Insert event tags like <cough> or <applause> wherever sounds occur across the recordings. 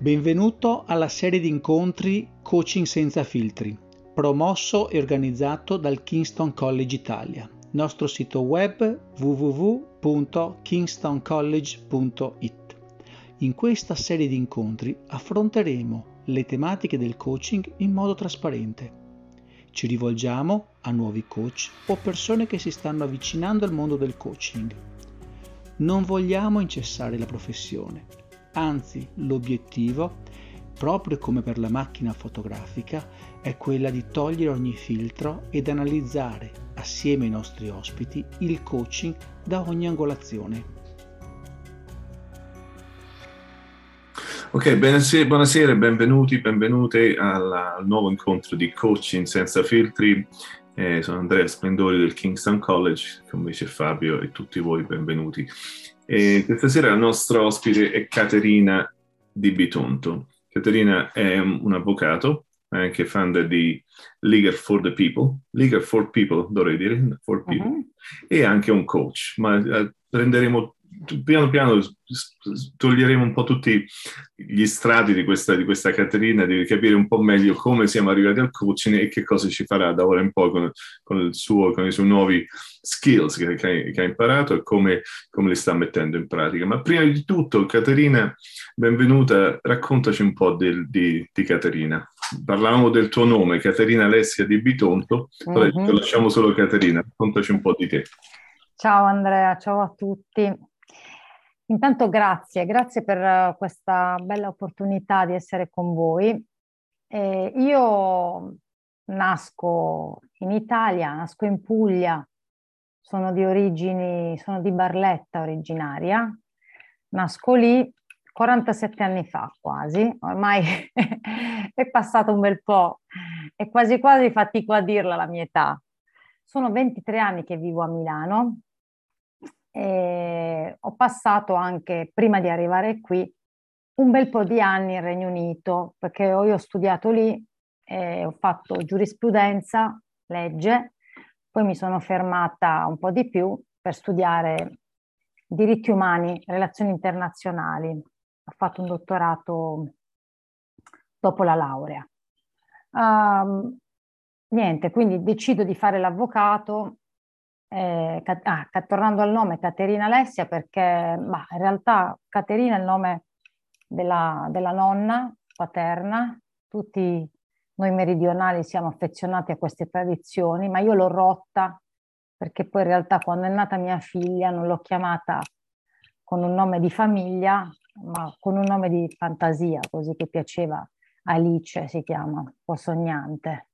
Benvenuto alla serie di incontri Coaching senza filtri, promosso e organizzato dal Kingston College Italia. Nostro sito web www.kingstoncollege.it. In questa serie di incontri affronteremo le tematiche del coaching in modo trasparente. Ci rivolgiamo a nuovi coach o persone che si stanno avvicinando al mondo del coaching. Non vogliamo incessare la professione Anzi, l'obiettivo, proprio come per la macchina fotografica, è quella di togliere ogni filtro ed analizzare, assieme ai nostri ospiti, il coaching da ogni angolazione. Ok, buonasera, benvenuti, benvenute alla, al nuovo incontro di coaching senza filtri. Eh, sono Andrea Splendori del Kingston College, come dice Fabio, e tutti voi benvenuti. E questa sera la nostra ospite è Caterina Di Bitonto. Caterina è un avvocato, è anche founder di Legal for the People, Legal for People dovrei dire, for people, uh-huh. e anche un coach, ma eh, prenderemo piano piano toglieremo un po' tutti gli strati di questa, di questa Caterina, di capire un po' meglio come siamo arrivati al coaching e che cosa ci farà da ora in poi con, con, suo, con i suoi nuovi skills che, che, che ha imparato e come, come, li sta mettendo in pratica. Ma prima di tutto, Caterina, benvenuta, raccontaci un po' del, di, di Caterina. Parlavamo del tuo nome, Caterina Alessia di Bitonto, mm-hmm. lasciamo solo Caterina, raccontaci un po' di te. Ciao Andrea, ciao a tutti. Intanto grazie, grazie per eh, questa bella opportunità di essere con voi. Eh, io nasco in Italia, nasco in Puglia, sono di origini, sono di Barletta originaria, nasco lì 47 anni fa quasi, ormai <laughs> è passato un bel po' e quasi quasi fatico a dirla la mia età. Sono 23 anni che vivo a Milano, e ho passato anche, prima di arrivare qui, un bel po' di anni in Regno Unito, perché io ho studiato lì, e ho fatto giurisprudenza, legge, poi mi sono fermata un po' di più per studiare diritti umani, relazioni internazionali. Ho fatto un dottorato dopo la laurea. Um, niente, quindi decido di fare l'avvocato eh, ah, tornando al nome Caterina Alessia, perché bah, in realtà Caterina è il nome della, della nonna paterna, tutti noi meridionali siamo affezionati a queste tradizioni, ma io l'ho rotta perché poi in realtà quando è nata mia figlia non l'ho chiamata con un nome di famiglia, ma con un nome di fantasia, così che piaceva. Alice si chiama, un po' sognante.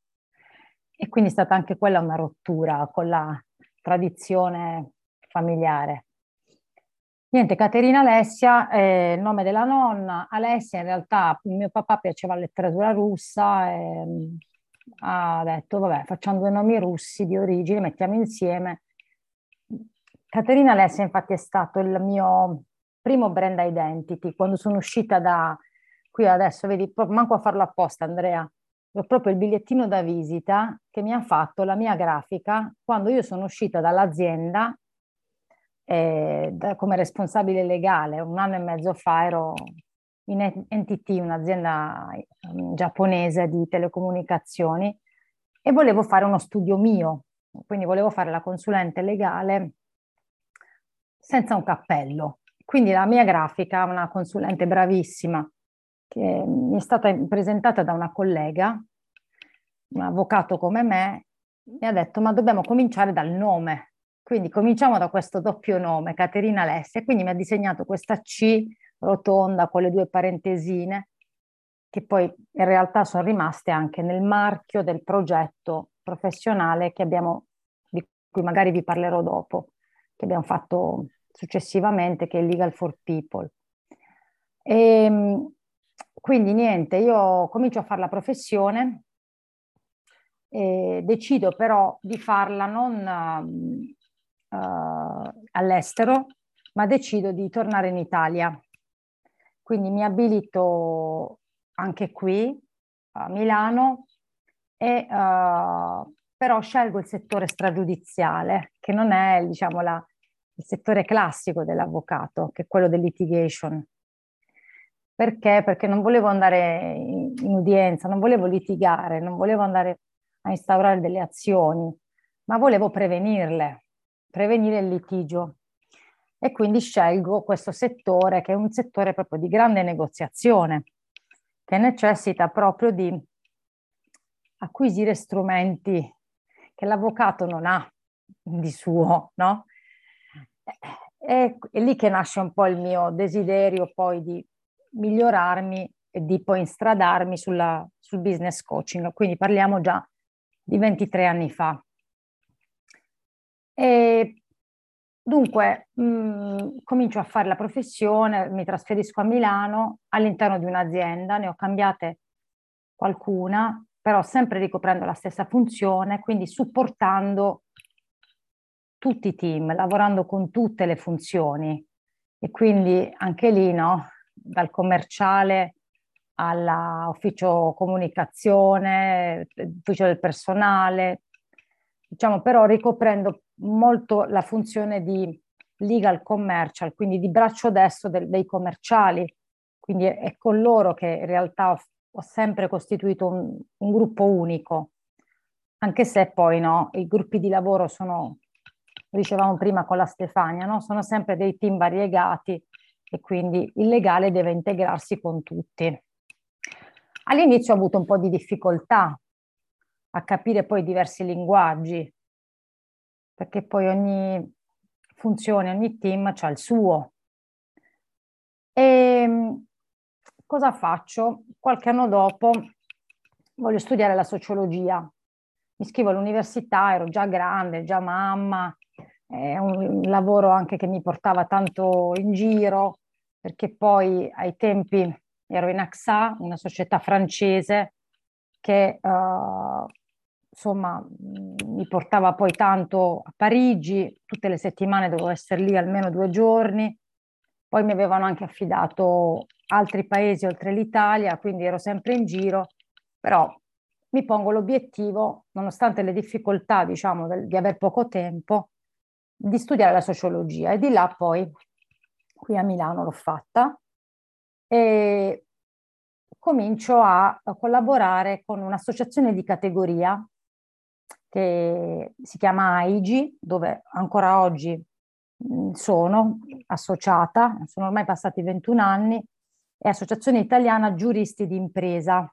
E quindi è stata anche quella una rottura con la tradizione familiare. Niente, Caterina Alessia è il nome della nonna. Alessia in realtà, mio papà piaceva la letteratura russa e mm, ha detto, vabbè, facciamo due nomi russi di origine, mettiamo insieme. Caterina Alessia infatti è stato il mio primo brand identity. Quando sono uscita da qui adesso, vedi, manco a farlo apposta Andrea, proprio il bigliettino da visita che mi ha fatto la mia grafica quando io sono uscita dall'azienda eh, da, come responsabile legale. Un anno e mezzo fa ero in NTT, un'azienda um, giapponese di telecomunicazioni, e volevo fare uno studio mio, quindi volevo fare la consulente legale senza un cappello. Quindi la mia grafica, una consulente bravissima, che mi è stata presentata da una collega, un avvocato come me, mi ha detto ma dobbiamo cominciare dal nome. Quindi cominciamo da questo doppio nome, Caterina Alessia, quindi mi ha disegnato questa C rotonda con le due parentesine, che poi in realtà sono rimaste anche nel marchio del progetto professionale che abbiamo, di cui magari vi parlerò dopo, che abbiamo fatto successivamente, che è Legal for People. E, ehm, quindi niente, io comincio a fare la professione, decido però di farla non uh, all'estero, ma decido di tornare in Italia. Quindi mi abilito anche qui a Milano e uh, però scelgo il settore stragiudiziale, che non è diciamo, la, il settore classico dell'avvocato, che è quello del litigation. Perché? Perché non volevo andare in, in udienza, non volevo litigare, non volevo andare a instaurare delle azioni, ma volevo prevenirle, prevenire il litigio. E quindi scelgo questo settore che è un settore proprio di grande negoziazione, che necessita proprio di acquisire strumenti che l'avvocato non ha di suo, no? È, è lì che nasce un po' il mio desiderio poi di migliorarmi e di poi instradarmi sulla, sul business coaching. Quindi parliamo già di 23 anni fa. E dunque mh, mm, comincio a fare la professione, mi trasferisco a Milano all'interno di un'azienda, ne ho cambiate qualcuna, però sempre ricoprendo la stessa funzione, quindi supportando tutti i team, lavorando con tutte le funzioni. E quindi anche lì, no? Dal commerciale all'ufficio comunicazione, ufficio del personale, diciamo però ricoprendo molto la funzione di legal commercial, quindi di braccio destro del, dei commerciali, quindi è, è, con loro che in realtà ho, ho sempre costituito un, un, gruppo unico, anche se poi no, i gruppi di lavoro sono, dicevamo prima con la Stefania, no? sono sempre dei team variegati e quindi il legale deve integrarsi con tutti. All'inizio ho avuto un po' di difficoltà a capire poi diversi linguaggi, perché poi ogni funzione, ogni team ha il suo. E ehm, cosa faccio? Qualche anno dopo voglio studiare la sociologia. Mi iscrivo all'università, ero già grande, già mamma, è un lavoro anche che mi portava tanto in giro, perché poi ai tempi ero in AXA, una società francese che uh, insomma mi portava poi tanto a Parigi, tutte le settimane dovevo essere lì almeno due giorni, poi mi avevano anche affidato altri paesi oltre l'Italia, quindi ero sempre in giro, però mi pongo l'obiettivo, nonostante le difficoltà, diciamo, del, di aver poco tempo, di studiare la sociologia e di là poi qui a Milano l'ho fatta e comincio a collaborare con un'associazione di categoria che si chiama AIGI, dove ancora oggi sono associata, sono ormai passati 21 anni, è Associazione Italiana Giuristi d'Impresa,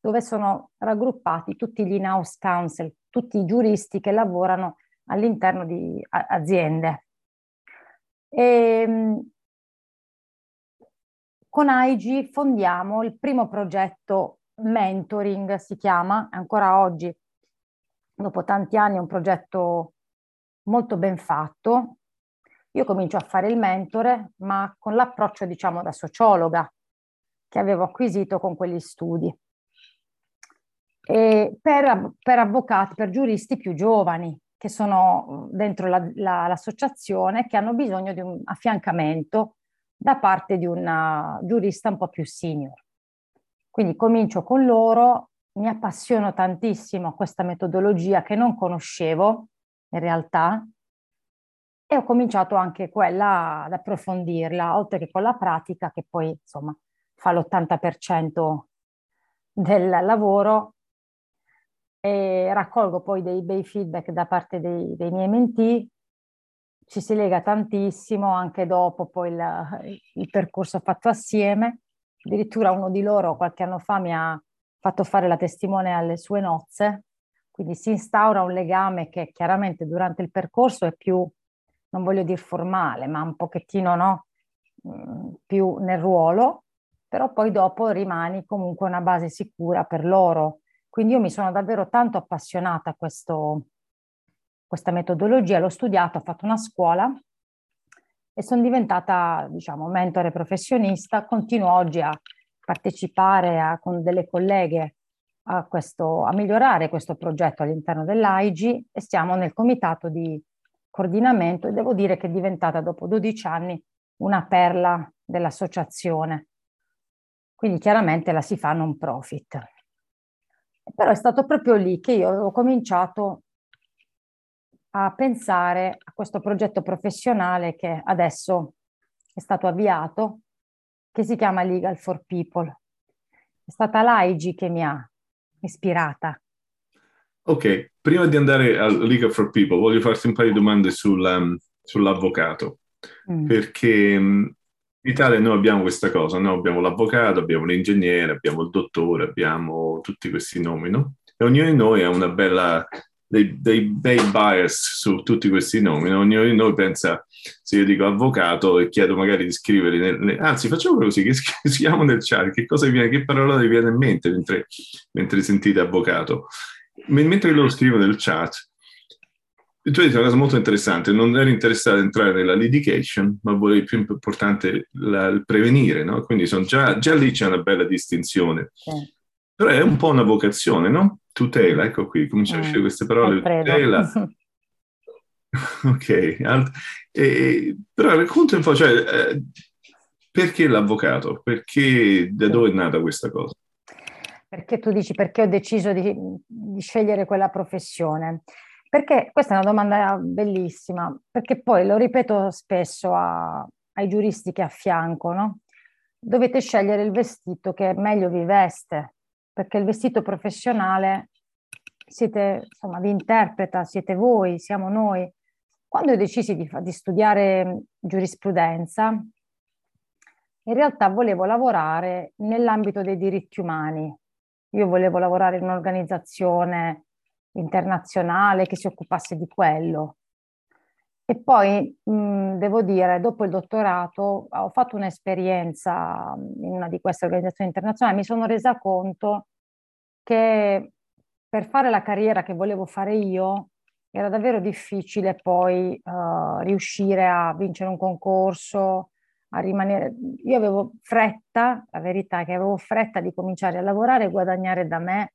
dove sono raggruppati tutti gli in-house counsel, tutti i giuristi che lavorano all'interno di aziende. E, ehm, con AIG fondiamo il primo progetto mentoring, si chiama, ancora oggi, dopo tanti anni, un progetto molto ben fatto. Io comincio a fare il mentore, ma con l'approccio, diciamo, da sociologa che avevo acquisito con quegli studi. Per, per avvocati, per giuristi più giovani, che sono dentro la, la, l'associazione, che hanno bisogno di un affiancamento da parte di una giurista un po' più senior. Quindi comincio con loro, mi appassiono tantissimo a questa metodologia che non conoscevo in realtà e ho cominciato anche quella ad approfondirla, oltre che con la pratica che poi insomma fa l'80% del lavoro e raccolgo poi dei bei feedback da parte dei, dei miei mentì ci si lega tantissimo anche dopo poi il, il percorso fatto assieme. Addirittura uno di loro qualche anno fa mi ha fatto fare la testimone alle sue nozze, quindi si instaura un legame che chiaramente durante il percorso è più, non voglio dire formale, ma un pochettino no, mm, più nel ruolo, però poi dopo rimani comunque una base sicura per loro. Quindi io mi sono davvero tanto appassionata a questo, questa metodologia, l'ho studiata, ho fatto una scuola e sono diventata, diciamo, mentore professionista, continuo oggi a partecipare a, con delle colleghe a, questo, a migliorare questo progetto all'interno dell'AIG e stiamo nel comitato di coordinamento e devo dire che è diventata dopo 12 anni una perla dell'associazione. Quindi chiaramente la si fa non profit. Però è stato proprio lì che io ho cominciato a pensare a questo progetto professionale che adesso è stato avviato, che si chiama Legal for People. È stata l'AIG che mi ha ispirata. Ok, prima di andare al Legal for People voglio farti un paio di domande sul, um, sull'avvocato, mm. perché um, in Italia noi abbiamo questa cosa, no? abbiamo l'avvocato, abbiamo l'ingegnere, abbiamo il dottore, abbiamo tutti questi nomi, no? E ognuno di noi ha una bella dei, dei bei bias su tutti questi nomi. Ognuno di noi pensa, se io dico avvocato e chiedo magari di scrivere, nel, anzi facciamo così, che <laughs> scriviamo nel chat, che cosa viene, che parola vi viene in mente mentre, mentre sentite avvocato. Mentre loro scrivono nel chat, tu hai detto una cosa molto interessante, non eri interessato ad entrare nella litigation, ma volevi più importante la, il prevenire, no? Quindi già, già, lì c'è una bella distinzione. Sì. Però è un po' una vocazione, no? tutela, ecco qui, cominciamo a uscire queste parole, tutela. <laughs> ok, alt- e, però racconta un po', cioè, eh, perché l'avvocato? Perché, da dove è nata questa cosa? Perché tu dici, perché ho deciso di, di scegliere quella professione? Perché questa è una domanda bellissima, perché poi lo ripeto spesso a, ai giuristi che affianco, no? Dovete scegliere il vestito che meglio vi veste, perché il vestito professionale siete, insomma, vi interpreta, siete voi, siamo noi. Quando ho deciso di, di studiare giurisprudenza, in realtà volevo lavorare nell'ambito dei diritti umani. Io volevo lavorare in un'organizzazione internazionale che si occupasse di quello. E poi, mh, devo dire, dopo il dottorato ho fatto un'esperienza in una di queste organizzazioni internazionali, mi sono resa conto che per fare la carriera che volevo fare io era davvero difficile poi uh, riuscire a vincere un concorso, a rimanere... Io avevo fretta, la verità è che avevo fretta di cominciare a lavorare e guadagnare da me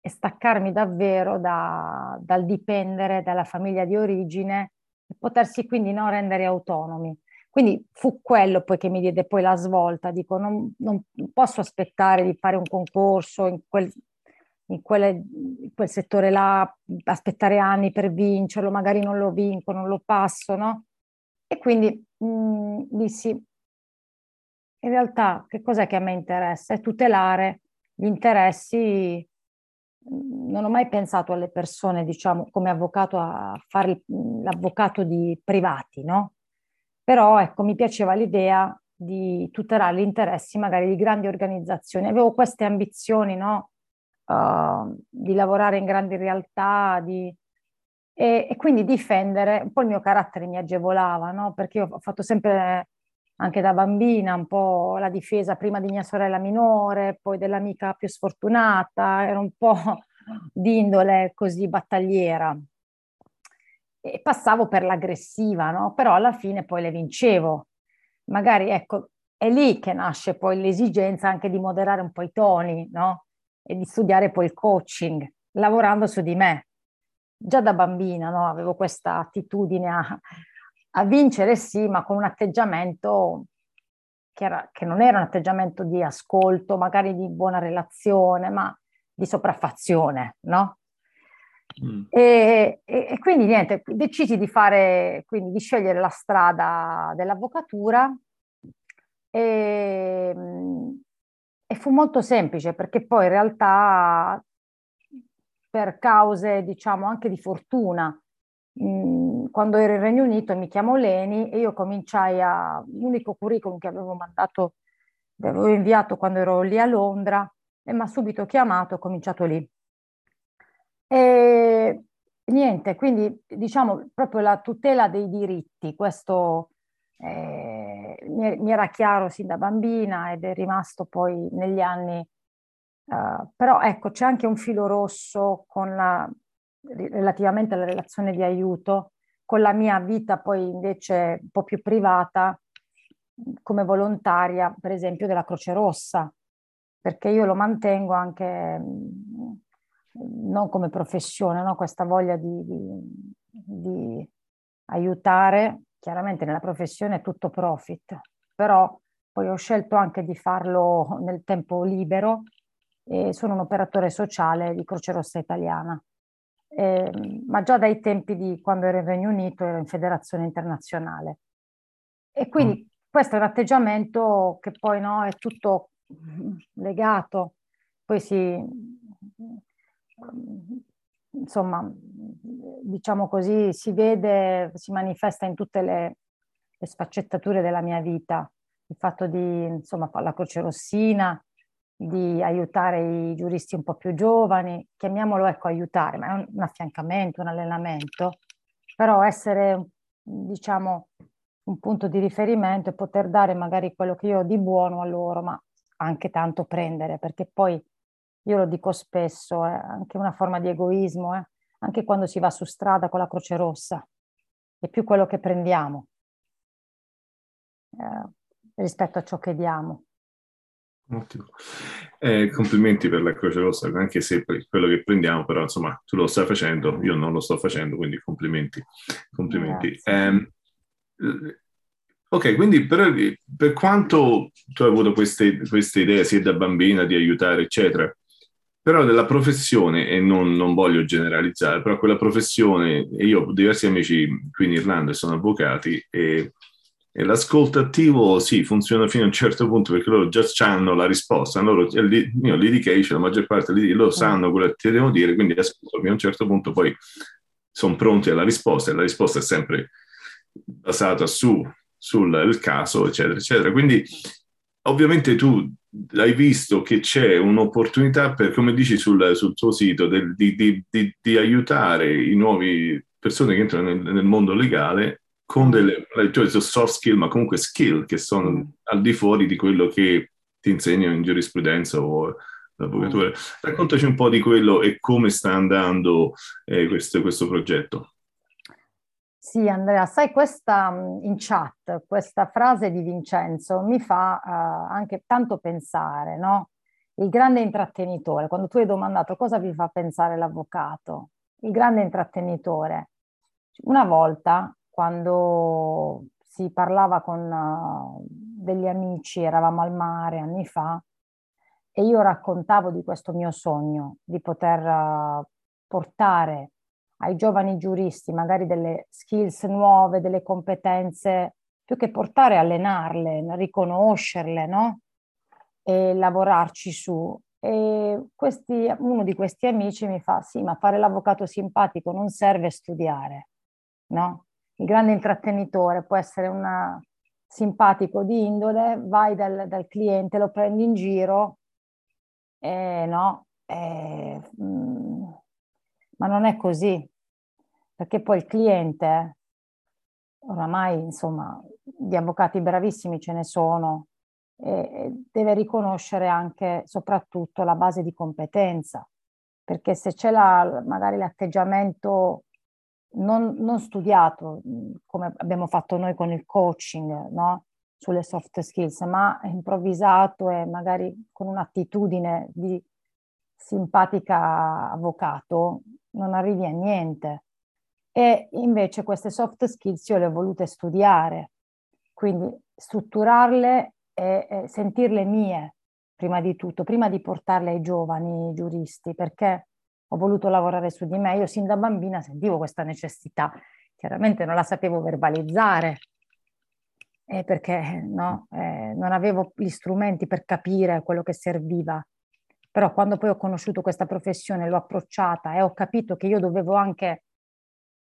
e staccarmi davvero da, dal dipendere dalla famiglia di origine e potersi quindi non rendere autonomi. Quindi fu quello poi che mi diede poi la svolta, dico non, non posso aspettare di fare un concorso in quel, in, quelle, in quel settore là, aspettare anni per vincerlo, magari non lo vinco, non lo passo, no? E quindi mh, mm, dissi, in realtà che cos'è che a me interessa? È tutelare gli interessi non ho mai pensato alle persone, diciamo, come avvocato a fare l'avvocato di privati, no? Però ecco, mi piaceva l'idea di tutelare gli interessi magari di grandi organizzazioni. Avevo queste ambizioni, no? Uh, di lavorare in grandi realtà, di... e, e, quindi difendere, un po' il mio carattere mi agevolava, no? Perché io ho fatto sempre anche da bambina un po' la difesa prima di mia sorella minore, poi dell'amica più sfortunata, era un po' di indole così battagliera. E passavo per l'aggressiva, no? Però alla fine poi le vincevo. Magari ecco, è lì che nasce poi l'esigenza anche di moderare un po' i toni, no? E di studiare poi il coaching, lavorando su di me. Già da bambina, no? Avevo questa attitudine a, a vincere sì, ma con un atteggiamento che, era, che, non era un atteggiamento di ascolto, magari di buona relazione, ma di sopraffazione, no? Mm. E, e, e, quindi niente, decisi di fare, quindi di scegliere la strada dell'avvocatura e, e fu molto semplice perché poi in realtà per cause diciamo anche di fortuna quando ero in Regno Unito mi chiamo Leni e io cominciai a, l'unico curriculum che avevo mandato, avevo inviato quando ero lì a Londra e mi ha subito chiamato, ho cominciaato lì. E niente, quindi diciamo proprio la tutela dei diritti, questo eh, mi, era chiaro sin da bambina ed è rimasto poi negli anni. Uh, però ecco, c'è anche un filo rosso con la, relativamente alla relazione di aiuto, con la mia vita poi invece un po' più privata, come volontaria, per esempio, della Croce Rossa, perché io lo mantengo anche non come professione, no? questa voglia di, di, di aiutare, chiaramente nella professione è tutto profit, però poi ho scelto anche di farlo nel tempo libero e sono un operatore sociale di Croce Rossa Italiana eh, ma già dai tempi di quando ero in Regno Unito ero in federazione internazionale. E quindi mm. questo è un atteggiamento che poi no, è tutto legato, poi si, insomma, diciamo così, si vede, si manifesta in tutte le, le sfaccettature della mia vita, il fatto di, insomma, la croce rossina, di aiutare i giuristi un po' più giovani, chiamiamolo ecco aiutare, ma è un affiancamento, un allenamento, però essere, diciamo, un punto di riferimento e poter dare magari quello che io ho di buono a loro, ma anche tanto prendere, perché poi io lo dico spesso, è anche una forma di egoismo, eh? anche quando si va su strada con la Croce Rossa, è più quello che prendiamo eh, rispetto a ciò che diamo. Ottimo. Eh, complimenti per la Croce Rossa, anche se per quello che prendiamo, però insomma tu lo stai facendo, io non lo sto facendo, quindi complimenti. complimenti. Eh, ok, quindi per, per, quanto tu hai avuto queste, queste, idee sia da bambina di aiutare, eccetera, però della professione, e non, non voglio generalizzare, però quella professione, io ho diversi amici qui in Irlanda sono avvocati e e l'ascolto attivo sì, funziona fino a un certo punto perché loro già hanno la risposta. Loro, io l'edication, la maggior parte di loro sanno quello che ti devono dire, quindi ascolto fino a un certo punto, poi sono pronti alla risposta e la risposta è sempre basata su, sul caso, eccetera, eccetera. Quindi ovviamente tu hai visto che c'è un'opportunità per, come dici sul, sul tuo sito, del, di, di, di, di, aiutare i nuovi persone che entrano nel, nel mondo legale con delle cioè, soft skill, ma comunque skill che sono mm. al di fuori di quello che ti insegnano in giurisprudenza o l'avvocatura. Mm. Raccontaci un po' di quello e come sta andando eh, questo, questo progetto. Sì, Andrea, sai, questa in chat, questa frase di Vincenzo mi fa uh, anche tanto pensare, no? Il grande intrattenitore, quando tu hai domandato cosa vi fa pensare l'avvocato, il grande intrattenitore. Una volta quando si parlava con uh, degli amici, eravamo al mare anni fa, e io raccontavo di questo mio sogno, di poter uh, portare ai giovani giuristi magari delle skills nuove, delle competenze, più che portare, allenarle, riconoscerle, no? E lavorarci su. E questi, uno di questi amici mi fa, sì, ma fare l'avvocato simpatico non serve studiare, no? Il grande intrattenitore può essere un simpatico di indole, vai dal, dal, cliente, lo prendi in giro, eh, no, eh, mm, ma non è così, perché poi il cliente, oramai insomma, di avvocati bravissimi ce ne sono, e deve riconoscere anche soprattutto la base di competenza, perché se c'è la, magari l'atteggiamento non, non studiato come abbiamo fatto noi con il coaching, no? sulle soft skills, ma improvvisato e magari con un'attitudine di simpatica avvocato, non arrivi a niente. E invece queste soft skills io le ho volute studiare, quindi strutturarle e, e sentirle mie, prima di tutto, prima di portarle ai giovani giuristi, perché ho voluto lavorare su di me. Io sin da bambina sentivo questa necessità, chiaramente non la sapevo verbalizzare, eh, perché no, eh, non avevo gli strumenti per capire quello che serviva. Però quando poi ho conosciuto questa professione, l'ho approcciata e ho capito che io dovevo anche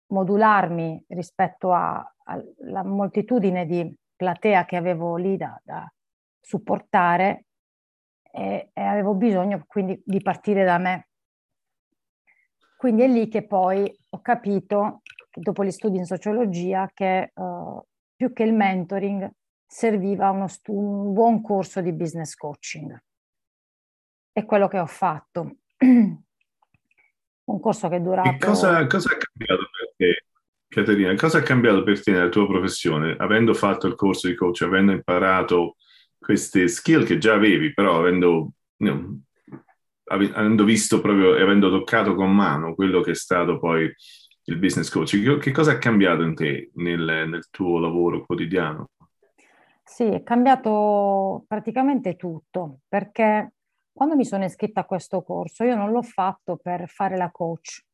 modularmi rispetto alla moltitudine di platea che avevo lì da, da supportare e, e avevo bisogno quindi di partire da me quindi è lì che poi ho capito, dopo gli studi in sociologia, che uh, più che il mentoring serviva stu- un buon corso di business coaching. È quello che ho fatto. <clears throat> un corso che. E cosa, cosa è cambiato per te, Caterina? Cosa è cambiato per te nella tua professione? Avendo fatto il corso di coach, avendo imparato queste skill che già avevi, però avendo know, avendo visto proprio e avendo toccato con mano quello che è stato poi il business coach, che cosa è cambiato in te nel, nel tuo lavoro quotidiano? Sì, è cambiato praticamente tutto, perché quando mi sono iscritta a questo corso io non l'ho fatto per fare la coach,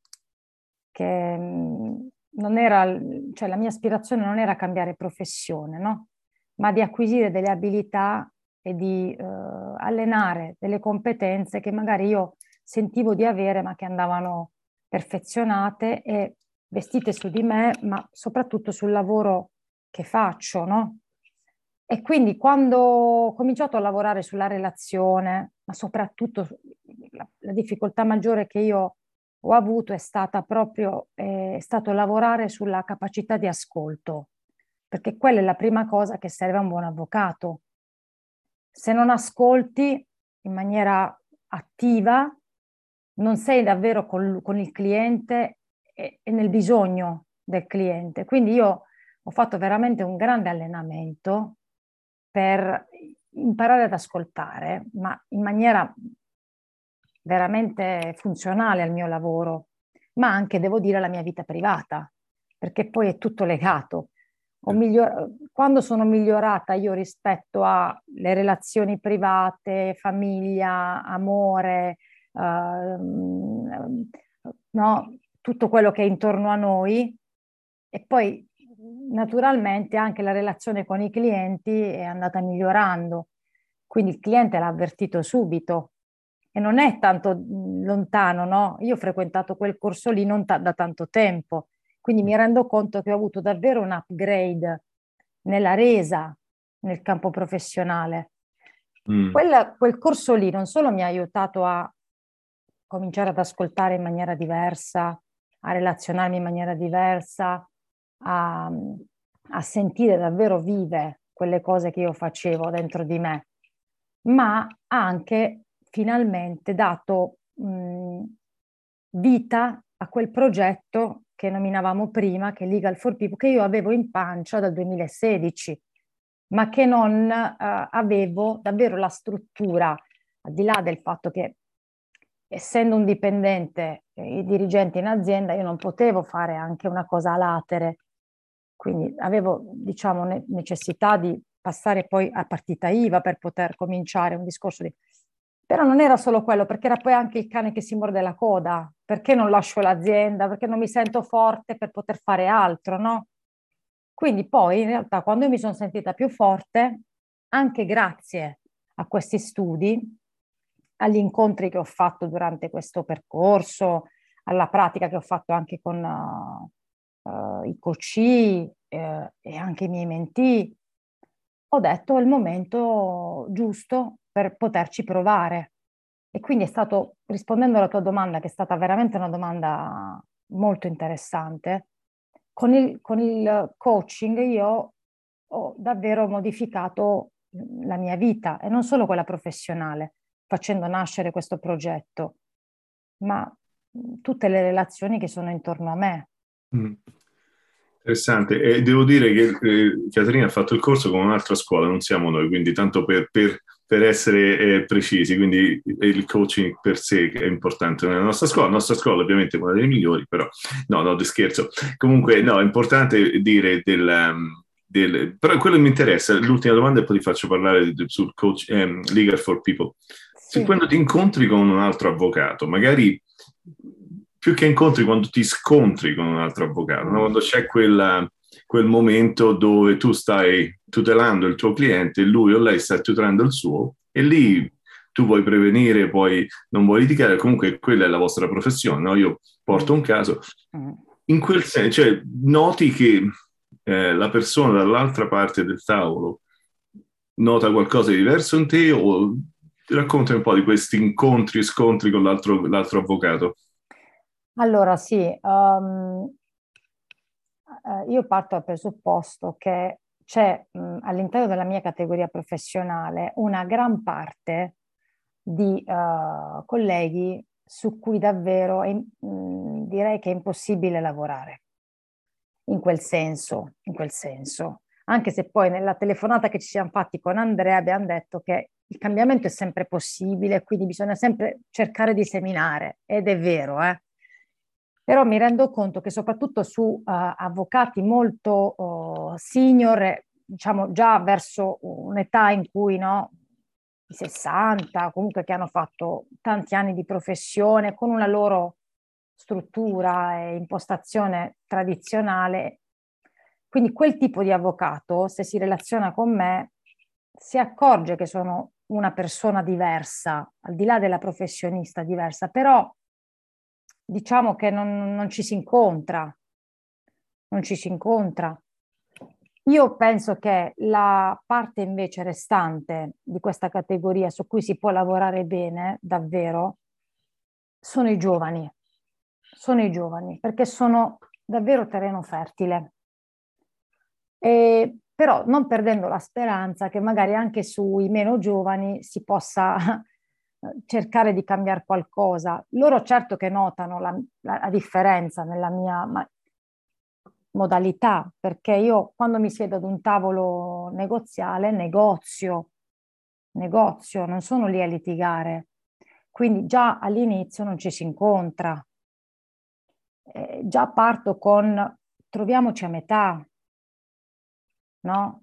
che mm, non era, cioè la mia aspirazione non era cambiare professione, no? ma di acquisire delle abilità e di eh, allenare delle competenze che magari io sentivo di avere ma che andavano perfezionate e vestite su di me, ma soprattutto sul lavoro che faccio, no? E quindi quando ho cominciato a lavorare sulla relazione, ma soprattutto la, la difficoltà maggiore che io ho avuto è stata proprio eh, stato lavorare sulla capacità di ascolto, perché quella è la prima cosa che serve a un buon avvocato. Se non ascolti in maniera attiva, non sei davvero con, con il cliente e, e nel bisogno del cliente. Quindi io ho fatto veramente un grande allenamento per imparare ad ascoltare, ma in maniera veramente funzionale al mio lavoro, ma anche, devo dire, alla mia vita privata, perché poi è tutto legato. Miglior- quando sono migliorata io rispetto alle relazioni private, famiglia, amore, uh, no? tutto quello che è intorno a noi e poi naturalmente anche la relazione con i clienti è andata migliorando, quindi il cliente l'ha avvertito subito e non è tanto lontano, no? Io ho frequentato quel corso lì non ta- da tanto tempo, quindi mi rendo conto che ho avuto davvero un upgrade nella resa nel campo professionale. Mm. Quella, quel corso lì non solo mi ha aiutato a cominciare ad ascoltare in maniera diversa, a relazionarmi in maniera diversa, a, a sentire davvero vive quelle cose che io facevo dentro di me, ma ha anche finalmente dato mh, vita a quel progetto che nominavamo prima, che è Legal for People, che io avevo in pancia dal 2016, ma che non uh, avevo davvero la struttura, al di là del fatto che essendo un dipendente, eh, dirigente in azienda, io non potevo fare anche una cosa a latere, quindi avevo, diciamo, ne- necessità di passare poi a partita IVA per poter cominciare un discorso di... Però non era solo quello, perché era poi anche il cane che si morde la coda. Perché non lascio l'azienda? Perché non mi sento forte per poter fare altro, no? Quindi poi in realtà quando mi sono sentita più forte, anche grazie a questi studi, agli incontri che ho fatto durante questo percorso, alla pratica che ho fatto anche con uh, uh, i coach uh, e anche i miei mentì, ho detto è il momento giusto per poterci provare. E quindi è stato, rispondendo alla tua domanda, che è stata veramente una domanda molto interessante, con il, con il coaching io ho davvero modificato la mia vita e non solo quella professionale, facendo nascere questo progetto, ma tutte le relazioni che sono intorno a me. Mm. Interessante, e devo dire che eh, Caterina ha fatto il corso con un'altra scuola, non siamo noi, quindi tanto per, per, per essere eh, precisi, quindi il coaching per sé è importante nella nostra scuola, la nostra scuola ovviamente è una delle migliori, però no, no, di scherzo. Comunque no, è importante dire del... Um, del, però quello che mi interessa, l'ultima domanda e poi ti faccio parlare sul coach um, Legal for People. Sì. Quando ti incontri con un altro avvocato, magari più che incontri quando ti scontri con un altro avvocato, no? quando c'è quella, quel momento dove tu stai tutelando il tuo cliente, lui o lei sta tutelando il suo, e lì tu vuoi prevenire, poi non vuoi litigare, comunque quella è la vostra professione, no? Io porto un caso. Mm. In quel senso, cioè, noti che eh, la persona dall'altra parte del tavolo nota qualcosa di diverso in te o raccontami un po' di questi incontri e scontri con l'altro, l'altro avvocato. Allora sì, um, io parto dal presupposto che c'è mh, all'interno della mia categoria professionale una gran parte di uh, colleghi su cui davvero è, mh, direi che è impossibile lavorare in quel senso, in quel senso. Anche se poi nella telefonata che ci siamo fatti con Andrea abbiamo detto che il cambiamento è sempre possibile, quindi bisogna sempre cercare di seminare, ed è vero, eh? Però mi rendo conto che soprattutto su uh, avvocati molto uh, senior, diciamo già verso un'età in cui no, i 60, comunque che hanno fatto tanti anni di professione con una loro struttura e impostazione tradizionale, Quindi quel tipo di avvocato, se si relaziona con me, si accorge che sono una persona diversa, al di là della professionista diversa, però diciamo che non, non ci si incontra, non ci si incontra. Io penso che la parte invece restante di questa categoria su cui si può lavorare bene, davvero, sono i giovani. Sono i giovani, perché sono davvero terreno fertile. E, però non perdendo la speranza che magari anche sui meno giovani si possa cercare di cambiare qualcosa. Loro certo che notano la, la, la differenza nella mia ma, modalità, perché io quando mi siedo ad un tavolo negoziale negozio, negozio, non sono lì a litigare. Quindi già all'inizio non ci si incontra. Eh, già parto con troviamoci a metà, no?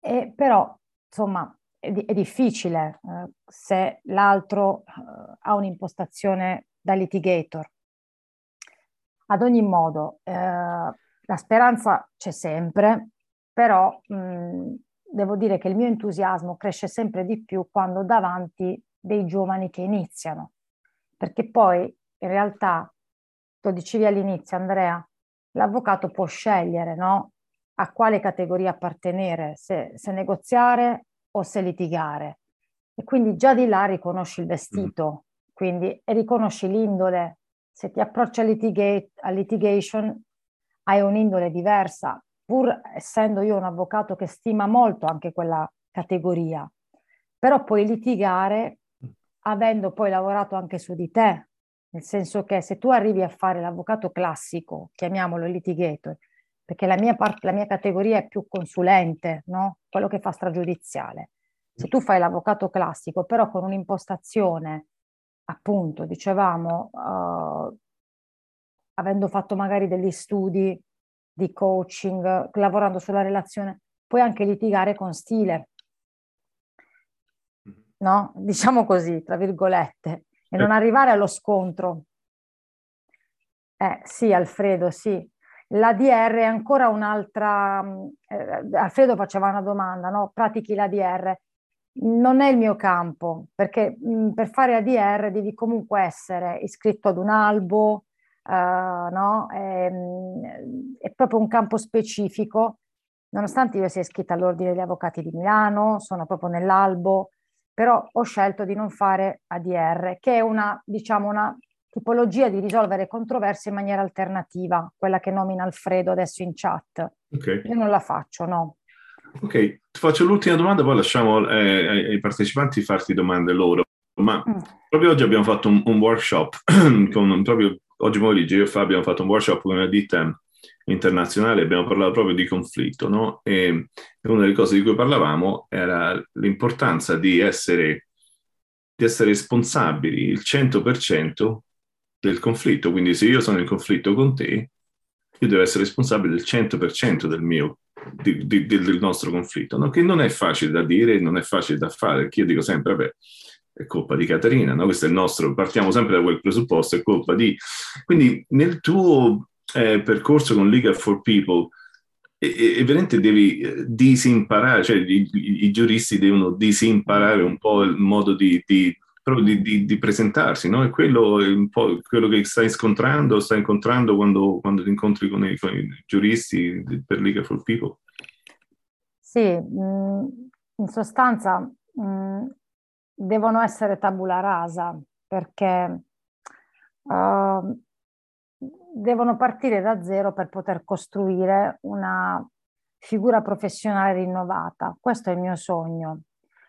E però, insomma, è, difficile eh, se l'altro eh, ha un'impostazione da litigator. Ad ogni modo, eh, la speranza c'è sempre, però mh, devo dire che il mio entusiasmo cresce sempre di più quando davanti dei giovani che iniziano, perché poi in realtà, lo dicevi all'inizio Andrea, l'avvocato può scegliere no? a quale categoria appartenere, se, se negoziare o se litigare. E quindi già di là riconosci il vestito, mm. quindi e riconosci l'indole. Se ti approcci a, litigate, a litigation hai un'indole diversa, pur essendo io un avvocato che stima molto anche quella categoria. Però puoi litigare avendo poi lavorato anche su di te, nel senso che se tu arrivi a fare l'avvocato classico, chiamiamolo litigator, perché la mia, parte, la mia categoria è più consulente, no? quello che fa stragiudiziale. Se tu fai l'avvocato classico, però con un'impostazione, appunto, dicevamo, uh, avendo fatto magari degli studi di coaching, lavorando sulla relazione, puoi anche litigare con stile, no? Diciamo così, tra virgolette, e non arrivare allo scontro. Eh sì, Alfredo, sì, L'ADR è ancora un'altra... Mm, eh, Alfredo faceva una domanda, no? Pratichi l'ADR. Non è il mio campo, perché mh, mm, per fare ADR devi comunque essere iscritto ad un albo, uh, no? È, mm, è, proprio un campo specifico, nonostante io sia iscritta all'Ordine degli Avvocati di Milano, sono proprio nell'albo, però ho scelto di non fare ADR, che è una, diciamo, una tipologia di risolvere controversie in maniera alternativa, quella che nomina Alfredo adesso in chat. Okay. Io non la faccio, no. Ok, ti faccio l'ultima domanda, poi lasciamo eh, ai partecipanti farti domande loro. Ma mm. proprio oggi abbiamo fatto un, un workshop, <clears throat> con, proprio oggi pomeriggio io e Fabio abbiamo fatto un workshop con una ditta internazionale, abbiamo parlato proprio di conflitto, no? E una delle cose di cui parlavamo era l'importanza di essere, di essere responsabili il 100% del conflitto. Quindi se io sono in conflitto con te, io devo essere responsabile del 100% del mio, di, di, del nostro conflitto, no? che non è facile da dire, non è facile da fare, perché io dico sempre, vabbè, è colpa di Caterina, no? questo è il nostro, partiamo sempre da quel presupposto, è colpa di... Quindi nel tuo eh, percorso con Legal for People, e, e, veramente devi eh, disimparare, cioè i, i, i, giuristi devono disimparare un po' il modo di, di proprio di, di, di presentarsi, no? E quello è un po' quello che stai scontrando, stai incontrando quando, quando ti incontri con i, con i giuristi per Legal for People. Sì, mm, in sostanza mm, devono essere tabula rasa perché uh, devono partire da zero per poter costruire una figura professionale rinnovata. Questo è il mio sogno.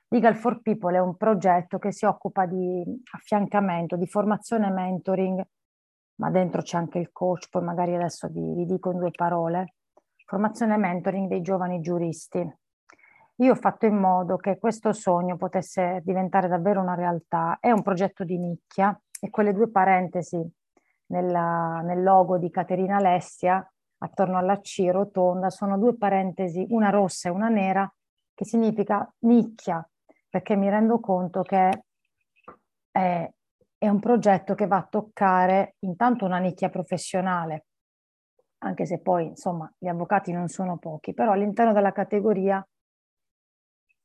Legal for People è un progetto che si occupa di affiancamento, di formazione e mentoring, ma dentro c'è anche il coach, poi magari adesso vi, vi dico in due parole, formazione e mentoring dei giovani giuristi. Io ho fatto in modo che questo sogno potesse diventare davvero una realtà. È un progetto di nicchia e quelle due parentesi nella, nel logo di Caterina Alessia attorno alla C rotonda sono due parentesi, una rossa e una nera, che significa nicchia, perché mi rendo conto che è, è un progetto che va a toccare intanto una nicchia professionale, anche se poi insomma gli avvocati non sono pochi, però all'interno della categoria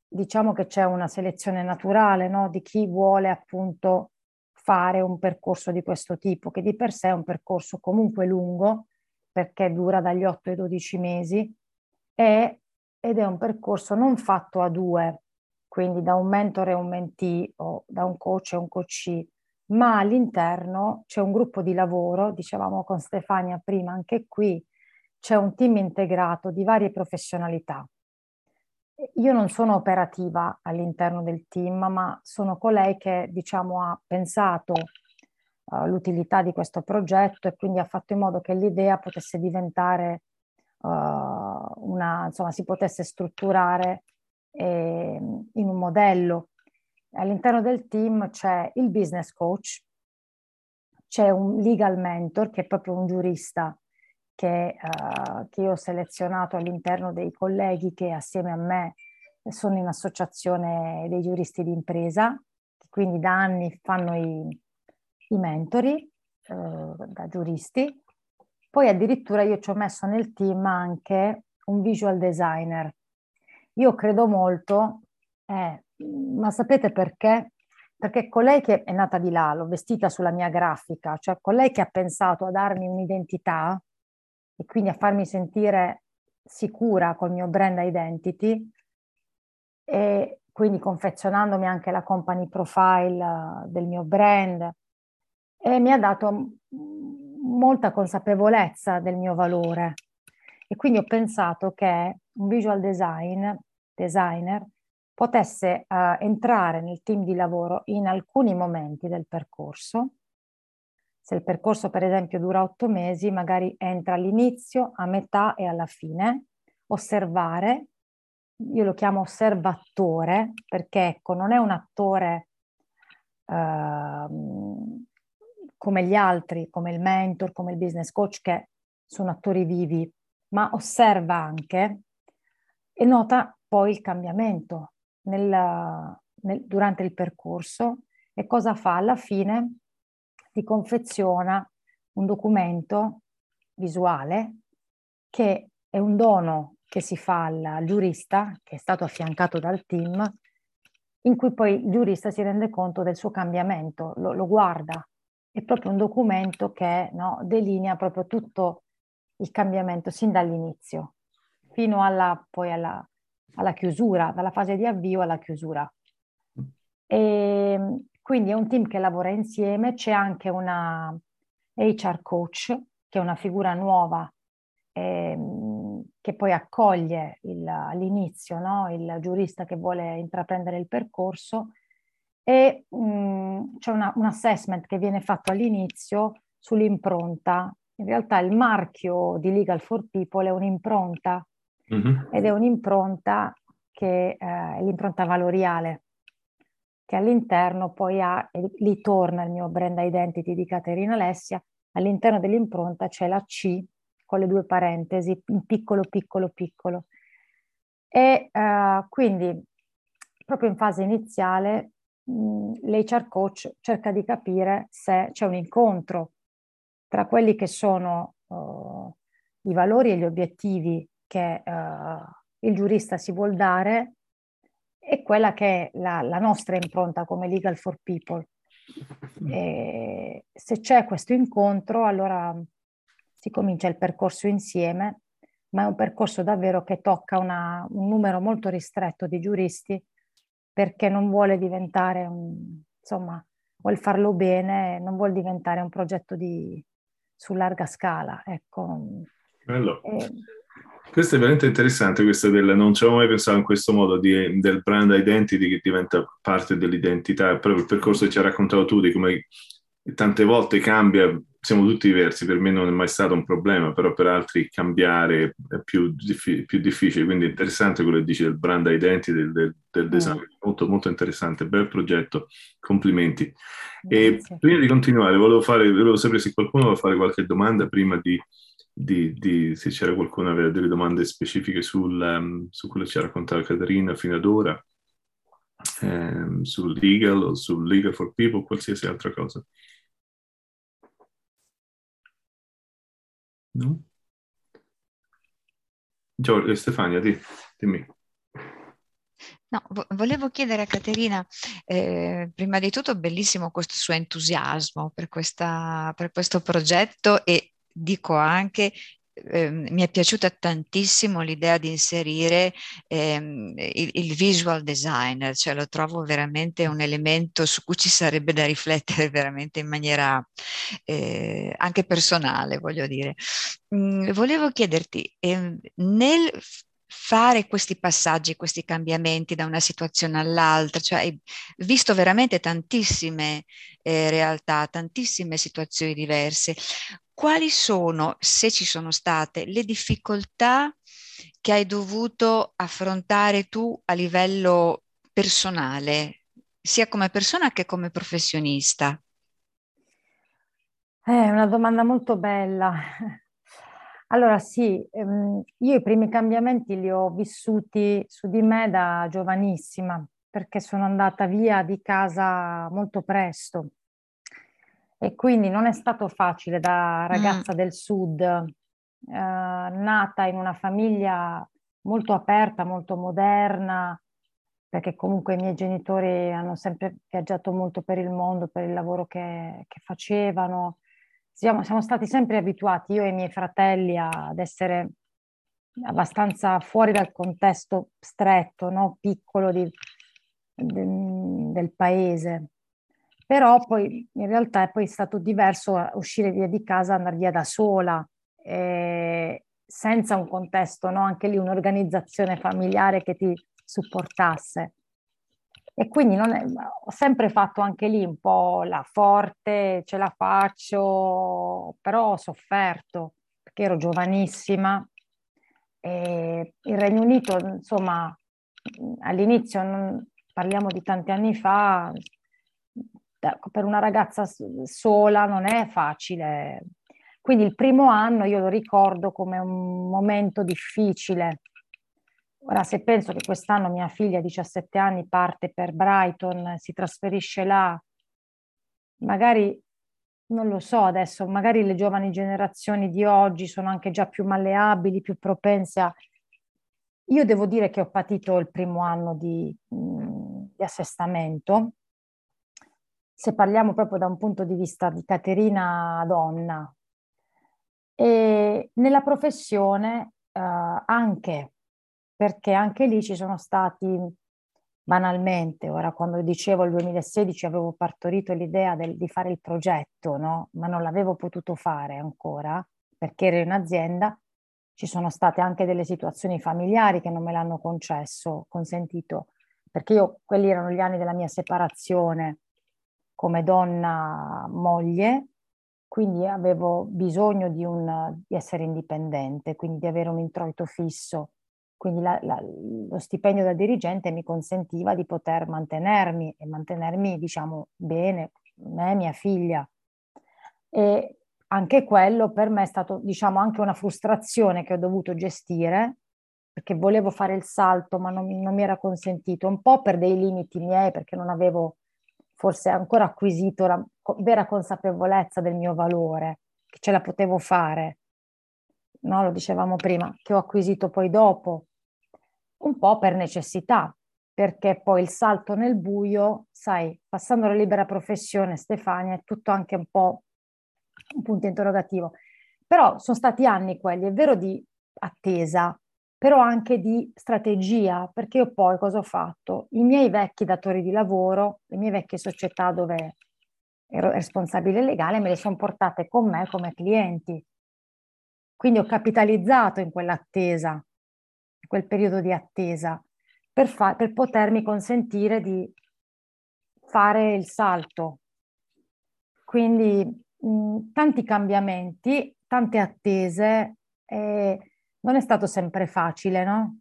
diciamo che c'è una selezione naturale no? di chi vuole appunto fare un percorso di questo tipo, che di per sé è un percorso comunque lungo, perché dura dagli 8 ai 12 mesi, e, ed è un percorso non fatto a due, quindi da un mentore e un mentee o da un coach e un coachee, ma all'interno c'è un gruppo di lavoro, dicevamo con Stefania prima, anche qui c'è un team integrato di varie professionalità. Io non sono operativa all'interno del team, ma sono colei che diciamo ha pensato uh, l'utilità di questo progetto e quindi ha fatto in modo che l'idea potesse diventare uh, una, insomma, si potesse strutturare eh, in un modello All'interno del team c'è il business coach, c'è un legal mentor che è proprio un giurista che, uh, che io ho selezionato all'interno dei colleghi che assieme a me sono in associazione dei giuristi d'impresa, che quindi da anni fanno i, i mentori uh, da giuristi. Poi addirittura io ci ho messo nel team anche un visual designer. Io credo molto, eh, ma sapete perché? Perché colei che è nata di là, l'ho vestita sulla mia grafica, cioè colei che ha pensato a darmi un'identità e quindi a farmi sentire sicura col mio brand identity e quindi confezionandomi anche la company profile del mio brand e mi ha dato molta consapevolezza del mio valore e quindi ho pensato che un visual design, designer potesse uh, entrare nel team di lavoro in alcuni momenti del percorso. Se il percorso per esempio dura otto mesi, magari entra all'inizio, a metà e alla fine, osservare, io lo chiamo osservatore perché ecco, non è un attore uh, come gli altri, come il mentor, come il business coach, che sono attori vivi, ma osserva anche e nota poi il cambiamento, nel, nel, durante il percorso e cosa fa? Alla fine ti confeziona un documento visuale che è un dono che si fa al giurista, che è stato affiancato dal team, in cui poi il giurista si rende conto del suo cambiamento, lo, lo guarda. È proprio un documento che no, delinea proprio tutto il cambiamento sin dall'inizio, fino alla, poi alla, alla chiusura, dalla fase di avvio alla chiusura. E ehm, quindi è un team che lavora insieme, c'è anche una HR coach, che è una figura nuova ehm, che poi accoglie il, all'inizio no? il giurista che vuole intraprendere il percorso e mh, mm, c'è una, un assessment che viene fatto all'inizio sull'impronta. In realtà il marchio di Legal for People è un'impronta mm-hmm. ed è un'impronta che eh, è l'impronta valoriale, che all'interno poi ha, e lì torna il mio brand identity di Caterina Alessia, all'interno dell'impronta c'è la C con le due parentesi, in piccolo, piccolo, piccolo. E uh, quindi proprio in fase iniziale l'HR coach cerca di capire se c'è un incontro tra quelli che sono uh, i valori e gli obiettivi che uh, il giurista si vuol dare e quella che è la, la nostra impronta come Legal for People. E se c'è questo incontro, allora si comincia il percorso insieme, ma è un percorso davvero che tocca una, un numero molto ristretto di giuristi perché non vuole diventare un, insomma, vuol farlo bene, non vuole diventare un progetto di, su larga scala. Ecco. Bello. E, questo è veramente interessante, questo del, non ci avevo mai pensato in questo modo di, del brand identity che diventa parte dell'identità, proprio il percorso che ci hai raccontato tu di come tante volte cambia, siamo tutti diversi, per me non è mai stato un problema, però per altri cambiare è più, diffi- più difficile, quindi è interessante quello che dici del brand identity, del, del, del design, mm. molto, molto interessante, bel progetto, complimenti. E prima di continuare, volevo, fare, volevo sapere se qualcuno vuole fare qualche domanda prima di di, di, se c'era qualcuno che aveva delle domande specifiche sul, um, su quello che ci ha raccontato Caterina fino ad ora, um, sul legal o sul legal for people qualsiasi altra cosa. No? Giorgio, eh, Stefania, di, dimmi. No, volevo chiedere a Caterina, eh, prima di tutto bellissimo questo suo entusiasmo per, questa, per questo progetto e dico anche eh, mi è piaciuta tantissimo l'idea di inserire ehm, il, il, visual designer, cioè lo trovo veramente un elemento su cui ci sarebbe da riflettere <laughs> veramente in maniera eh, anche personale, voglio dire. Mm, volevo chiederti, eh, nel fare questi passaggi, questi cambiamenti da una situazione all'altra, cioè hai visto veramente tantissime eh, realtà, tantissime situazioni diverse. Quali sono, se ci sono state, le difficoltà che hai dovuto affrontare tu a livello personale, sia come persona che come professionista? È una domanda molto bella. Allora sì, ehm, io i primi cambiamenti li ho vissuti su di me da giovanissima, perché sono andata via di casa molto presto e quindi non è stato facile da ragazza mm. del sud, eh, nata in una famiglia molto aperta, molto moderna, perché comunque i miei genitori hanno sempre viaggiato molto per il mondo, per il lavoro che, che facevano siamo, siamo stati sempre abituati, io e i miei fratelli, ad essere abbastanza fuori dal contesto stretto, no? piccolo di, de, del paese. Però poi in realtà è poi stato diverso uscire via di casa, andare via da sola, eh, senza un contesto, no? anche lì un'organizzazione familiare che ti supportasse. E quindi è, ho sempre fatto anche lì un po' la forte, ce la faccio, però ho sofferto perché ero giovanissima. E il Regno Unito, insomma, all'inizio, non, parliamo di tanti anni fa, per una ragazza sola non è facile. Quindi il primo anno io lo ricordo come un momento difficile Ora, se penso che quest'anno mia figlia, 17 anni, parte per Brighton, si trasferisce là, magari non lo so adesso, magari le giovani generazioni di oggi sono anche già più malleabili, più propense a... Io devo dire che ho patito il primo anno di, di assestamento, se parliamo proprio da un punto di vista di Caterina donna. E nella professione eh, anche perché anche lì ci sono stati banalmente, ora quando dicevo il 2016 avevo partorito l'idea del, di fare il progetto, no? ma non l'avevo potuto fare ancora perché ero in azienda, ci sono state anche delle situazioni familiari che non me l'hanno concesso, consentito, perché io, quelli erano gli anni della mia separazione come donna moglie, quindi avevo bisogno di, un, di essere indipendente, quindi di avere un introito fisso quindi la, la, lo stipendio da dirigente mi consentiva di poter mantenermi e mantenermi, diciamo, bene, me e mia figlia. E anche quello per me è stato, diciamo, anche una frustrazione che ho dovuto gestire, perché volevo fare il salto, ma non, non mi era consentito, un po' per dei limiti miei, perché non avevo forse ancora acquisito la vera consapevolezza del mio valore, che ce la potevo fare. No, lo dicevamo prima, che ho acquisito poi dopo, un po' per necessità, perché poi il salto nel buio, sai, passando la libera professione, Stefania, è tutto anche un po' un punto interrogativo. Però sono stati anni quelli, è vero, di attesa, però anche di strategia, perché io poi cosa ho fatto? I miei vecchi datori di lavoro, le mie vecchie società dove ero responsabile legale, me le sono portate con me come clienti. Quindi ho capitalizzato in quell'attesa quel periodo di attesa, per, fa- per potermi consentire di fare il salto. Quindi mh, tanti cambiamenti, tante attese, e non è stato sempre facile, no?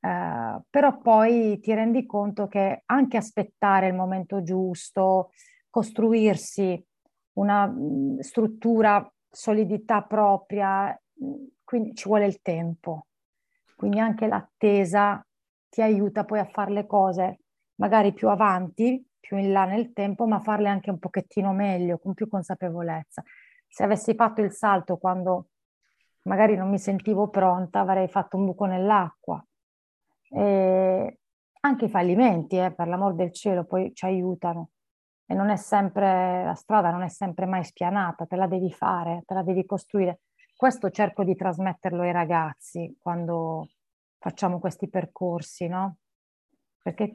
Uh, però poi ti rendi conto che anche aspettare il momento giusto, costruirsi una mh, struttura, solidità propria, mh, quindi ci vuole il tempo. Quindi anche l'attesa ti aiuta poi a fare le cose magari più avanti, più in là nel tempo, ma farle anche un pochettino meglio, con più consapevolezza. Se avessi fatto il salto quando magari non mi sentivo pronta, avrei fatto un buco nell'acqua. E anche i fallimenti, eh, per l'amor del cielo, poi ci aiutano. E non è sempre, la strada non è sempre mai spianata, te la devi fare, te la devi costruire. Questo cerco di trasmetterlo ai ragazzi quando facciamo questi percorsi, no? Perché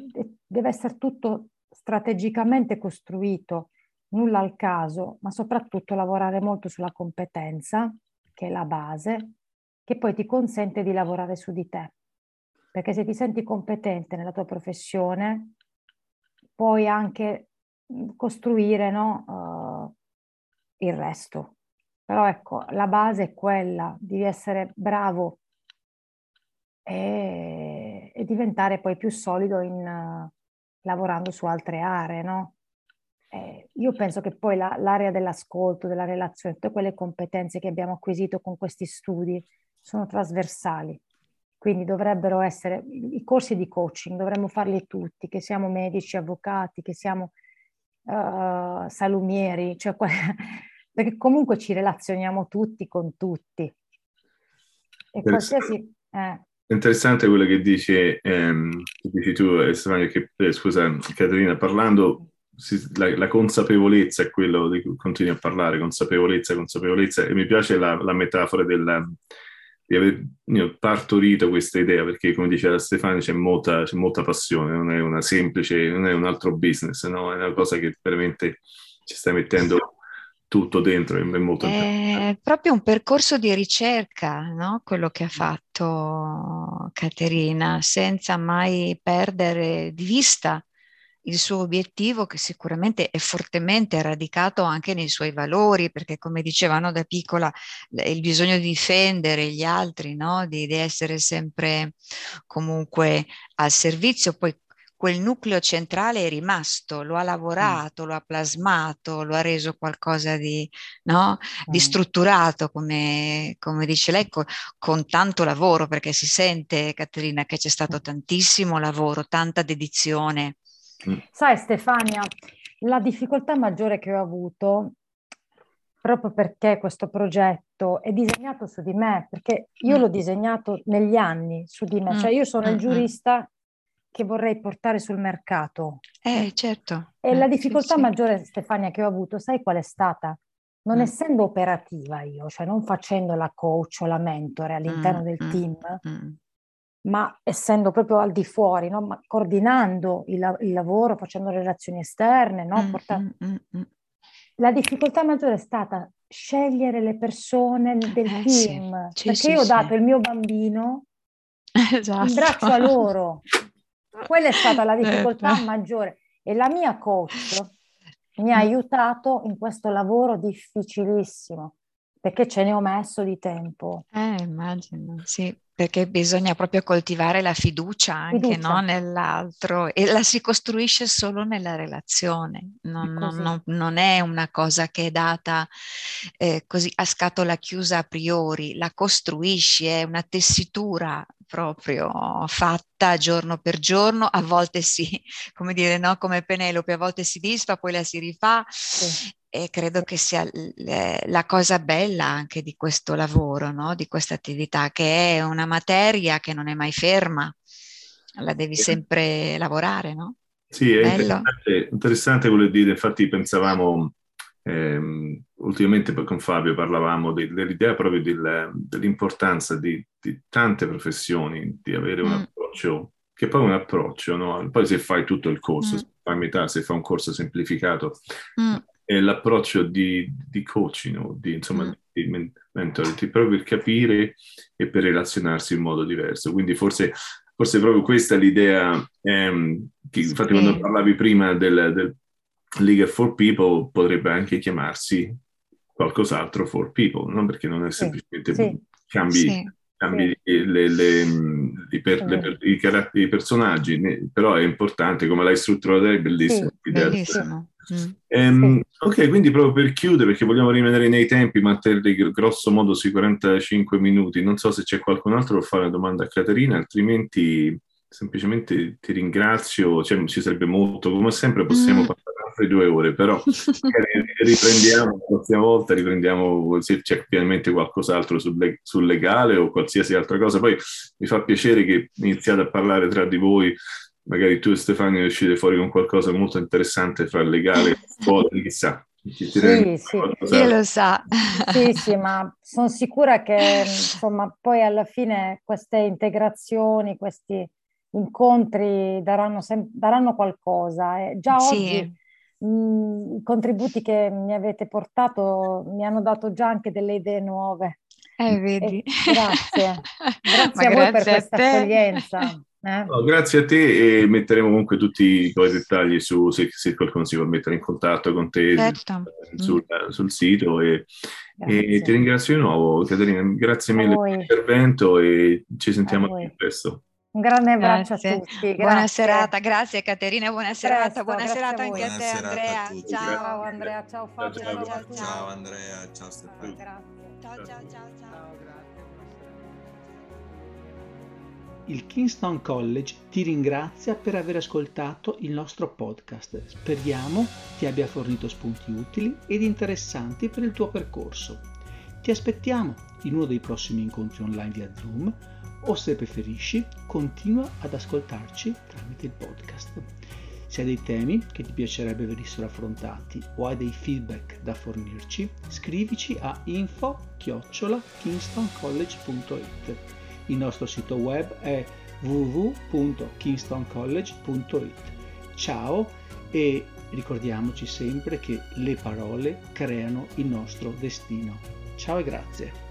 deve essere tutto strategicamente costruito, nulla al caso, ma soprattutto lavorare molto sulla competenza, che è la base, che poi ti consente di lavorare su di te. Perché se ti senti competente nella tua professione, puoi anche costruire no, uh, il resto. Però ecco, la base è quella, devi essere bravo e, e diventare poi più solido in, uh, lavorando su altre aree, no? Eh, io penso che poi la, l'area dell'ascolto, della relazione, tutte quelle competenze che abbiamo acquisito con questi studi sono trasversali. Quindi dovrebbero essere i corsi di coaching, dovremmo farli tutti, che siamo medici, avvocati, che siamo uh, salumieri, cioè, <laughs> perché comunque ci relazioniamo tutti con tutti. E qualsiasi... Eh. Interessante quello che dici, ehm, dici tu, Stefano, che, eh, scusa Caterina, parlando si, la, la, consapevolezza è quello di cui continui a parlare, consapevolezza, consapevolezza, e mi piace la, la metafora della, di aver io, partorito questa idea, perché come diceva Stefano c'è molta, c'è molta passione, non è una semplice, non è un altro business, no? è una cosa che veramente ci sta mettendo tutto dentro, è molto È proprio un percorso di ricerca, no? quello che ha fatto Caterina, senza mai perdere di vista il suo obiettivo che sicuramente è fortemente radicato anche nei suoi valori, perché come dicevano da piccola, il bisogno di difendere gli altri, no? di, di essere sempre comunque al servizio, poi quel nucleo centrale è rimasto, lo ha lavorato, mm. lo ha plasmato, lo ha reso qualcosa di, no? di strutturato, come, come dice lei, con, con, tanto lavoro, perché si sente, Caterina, che c'è stato tantissimo lavoro, tanta dedizione Mm. Sai Stefania, la difficoltà maggiore che ho avuto, proprio perché questo progetto è disegnato su di me, perché io mm. l'ho disegnato negli anni su di me, mm. cioè io sono il giurista che vorrei portare sul mercato. Eh, certo. E eh, la difficoltà sì, maggiore. Stefania, che ho avuto, sai qual è stata? Non mm. essendo operativa io, cioè non facendo la coach o la mentore all'interno mm, del team, ma essendo proprio al di fuori, no? ma coordinando il, il, lavoro, facendo relazioni esterne, no? Portando... Mm, mm, mm, mm. la difficoltà maggiore è stata scegliere le persone del eh, team, sì. perché sì, io ho dato il mio bambino <laughs> esatto. in braccio a loro. Quella è stata la <laughs> difficoltà eh. maggiore e la mia coach mi ha aiutato in questo lavoro difficilissimo perché ce ne ho messo di tempo. Eh, immagino, sì perché bisogna proprio coltivare la fiducia anche fiducia. No, nell'altro e la si costruisce solo nella relazione, non, non, non è una cosa che è data eh, così a scatola chiusa a priori, la costruisci, è una tessitura proprio fatta giorno per giorno, a volte si, <laughs> come dire, no, come Penelope, a volte si disfa, poi la si rifà. Sì e credo che sia la cosa bella anche di questo lavoro, no? di questa attività, che è una materia che non è mai ferma, la devi sempre lavorare, no? Sì, è interessante, interessante quello di dire, infatti pensavamo, ehm, ultimamente con Fabio parlavamo de, dell'idea proprio del, dell'importanza di, di, tante professioni, di avere un mm. approccio, che poi è un approccio, no? poi se fai tutto il corso, mm. se fai metà, se fai un corso semplificato, mm l'approccio di, di coaching o di, insomma, mm. di mentority, proprio per capire e per relazionarsi in modo diverso. Quindi forse, forse proprio questa è l'idea, ehm, che, infatti quando parlavi prima del, del League for People potrebbe anche chiamarsi qualcos'altro for people, no? perché non è semplicemente sì. cambi, sì. cambi sì. Le, le, i, per, personaggi, però è importante, come l'hai strutturato, è bellissimo. bellissimo. Mm. Ehm, ok, quindi proprio per chiudere, perché vogliamo rimanere nei tempi, mantenerli grosso modo sui 45 minuti. Non so se c'è qualcun altro per fare una domanda a Caterina, altrimenti semplicemente ti ringrazio. Cioè, ci sarebbe molto, come sempre possiamo mm. parlare altre due ore, però <laughs> riprendiamo la prossima volta, riprendiamo se c'è finalmente qualcos'altro sul, sul, legale o qualsiasi altra cosa. Poi mi fa piacere che iniziate a parlare tra di voi, magari tu e Stefano uscite fuori con qualcosa molto interessante fra legale e scuola, chissà. Sì, sì. Io lo sa. Sì, sì, ma sono sicura che insomma poi alla fine queste integrazioni, questi incontri daranno, sem- daranno qualcosa. E già sì. oggi mh, i contributi che mi avete portato mi hanno dato già anche delle idee nuove. Eh, vedi. E grazie. <laughs> Grazie a voi per questa accoglienza. Eh? No, grazie a te e metteremo comunque tutti i tuoi dettagli su se, se, qualcuno si può mettere in contatto con te certo. sul, mm. sul, sito e, e, ti ringrazio di nuovo Caterina, grazie mille per l'intervento e ci sentiamo presto. Un grande abbraccio grazie. a tutti. Grazie. Buona serata, grazie Caterina, buona serata, buona serata anche a te Andrea. A ciao Andrea, ciao Fabio. Ciao, ciao, ciao. ciao Andrea, ciao Stefano. Ciao ciao ciao ciao. Il Kingston College ti ringrazia per aver ascoltato il nostro podcast. Speriamo ti abbia fornito spunti utili ed interessanti per il tuo percorso. Ti aspettiamo in uno dei prossimi incontri online via Zoom o se preferisci continua ad ascoltarci tramite il podcast. Se hai dei temi che ti piacerebbe venissero affrontati o hai dei feedback da fornirci, scrivici a info-kingstoncollege.it. Il nostro sito web è www.kingstoncollege.it. Ciao e ricordiamoci sempre che le parole creano il nostro destino. Ciao e grazie.